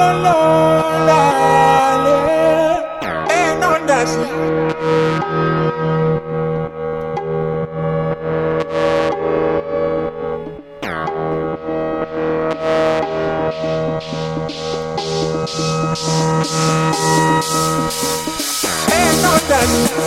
no, no, la, le, e non dasi. Hey, no,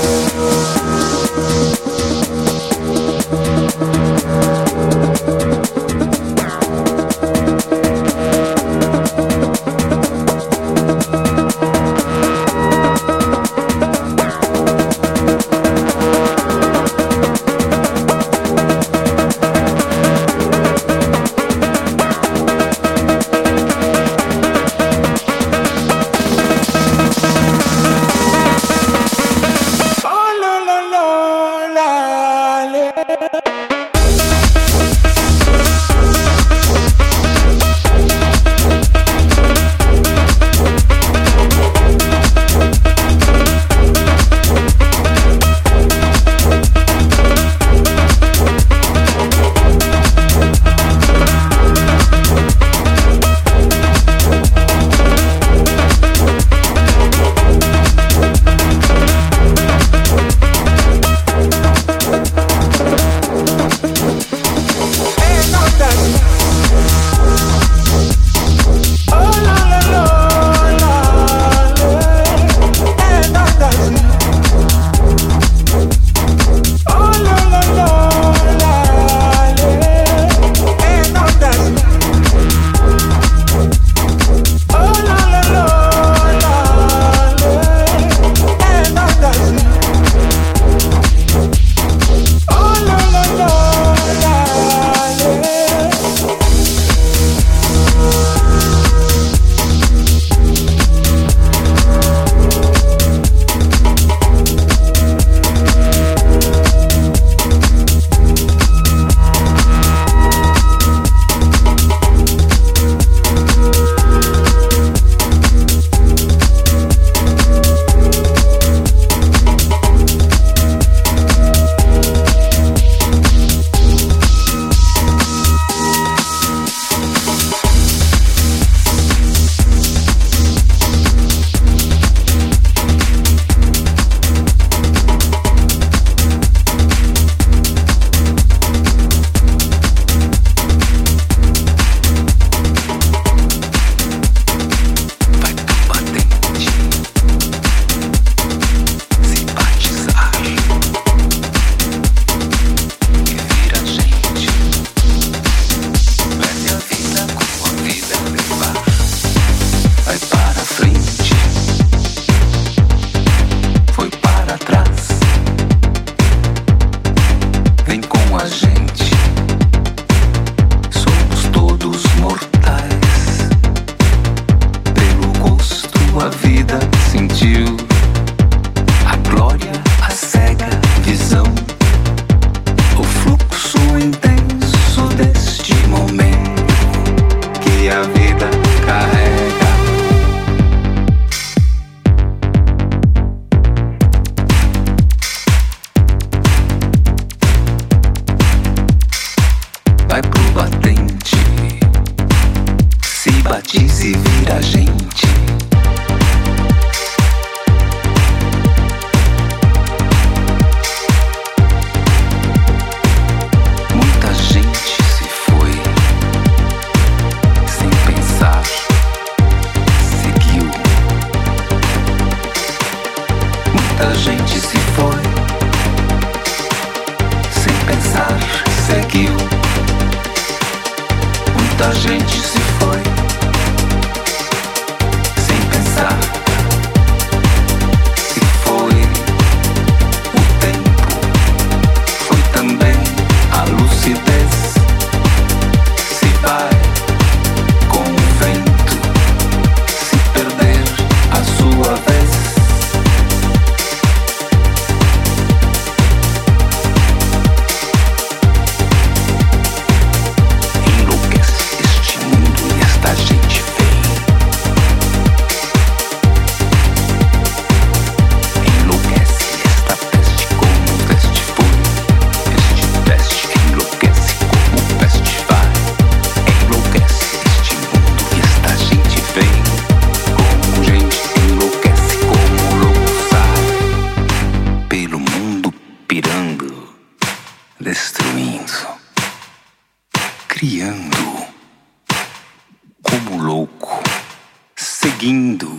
seguindo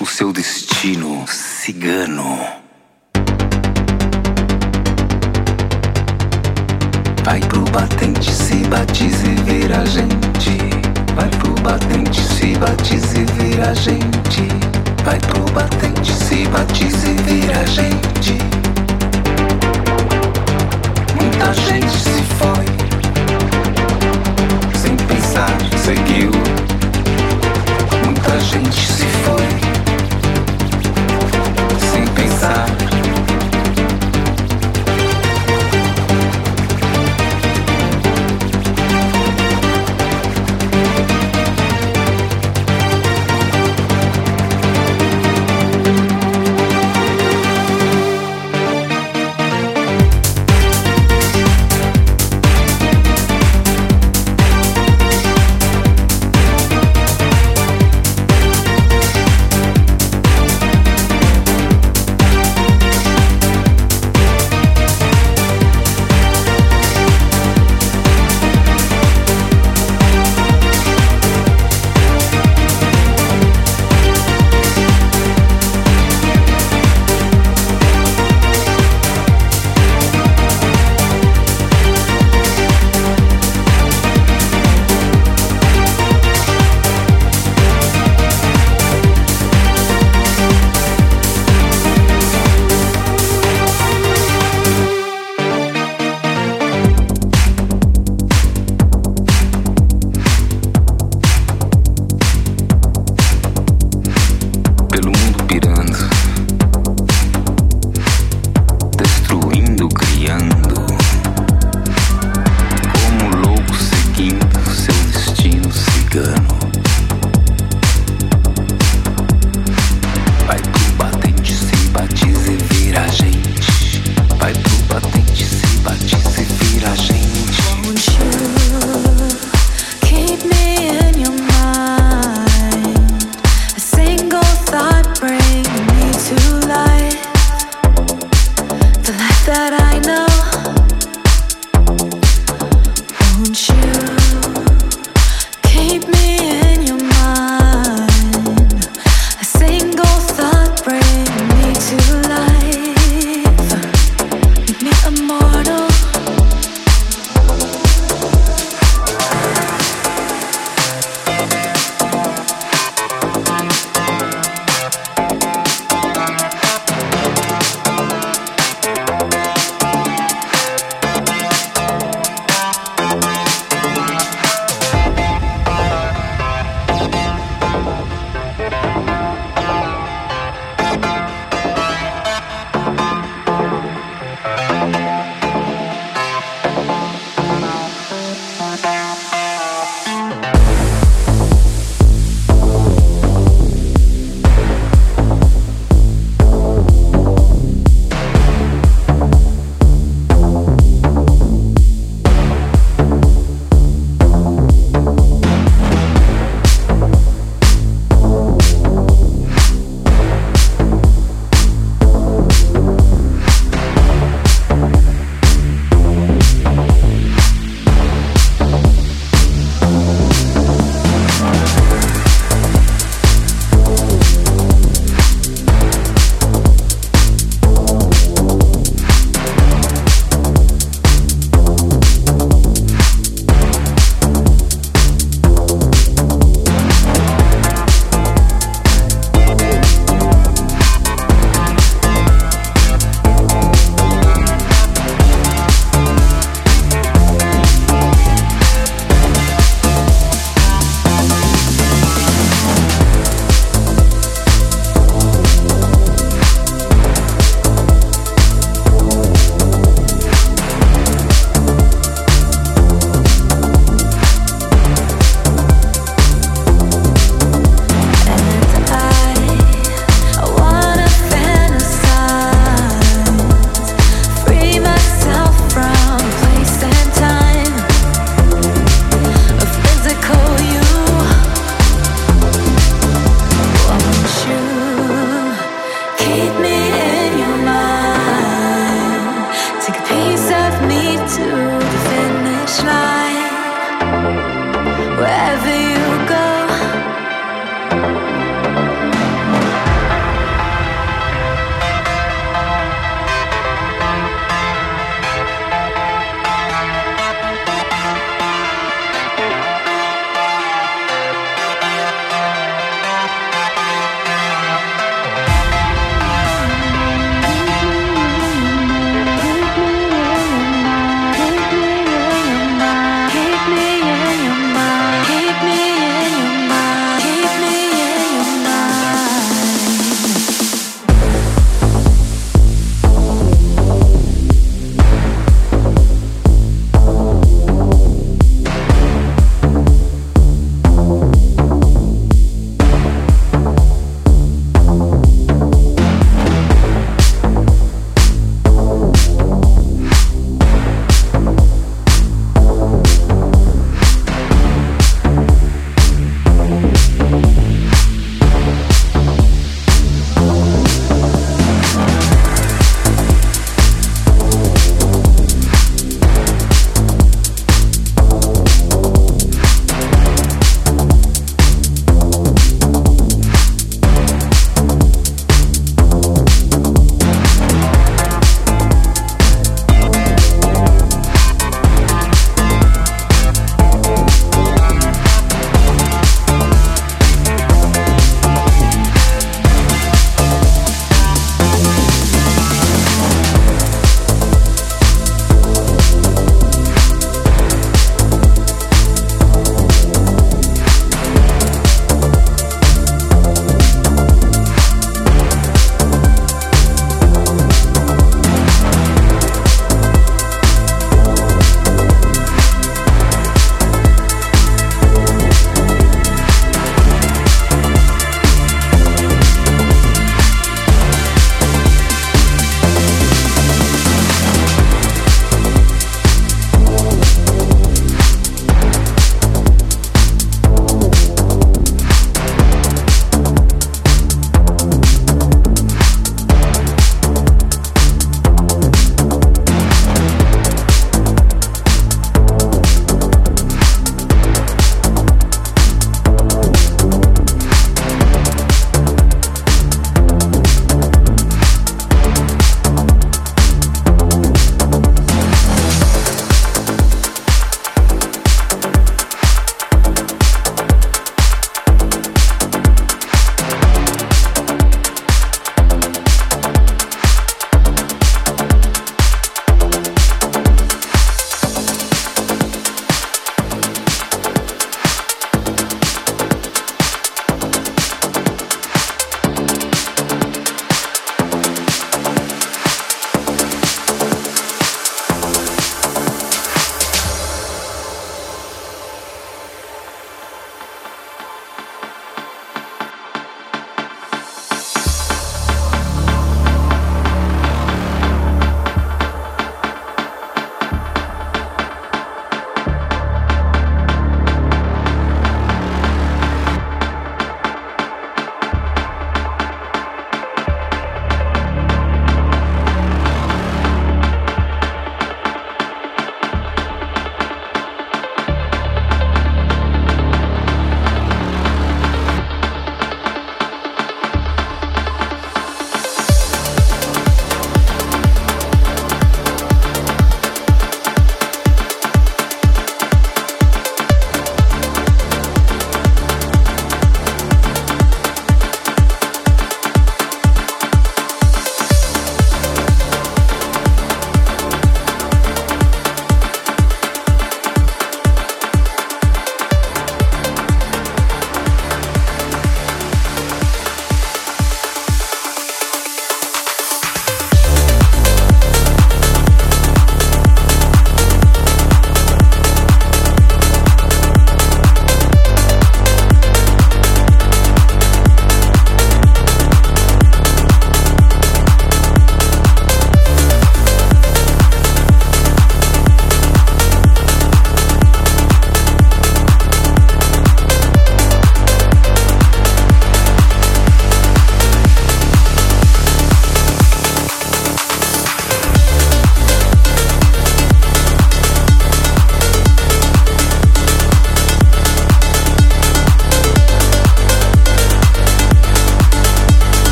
o seu destino cigano. Vai pro batente, se batize e vira gente. Vai pro batente, se batize e vira gente. Vai pro batente, se batize e vira gente. Muita gente se foi. Sem pensar, seguiu. Gente se foi.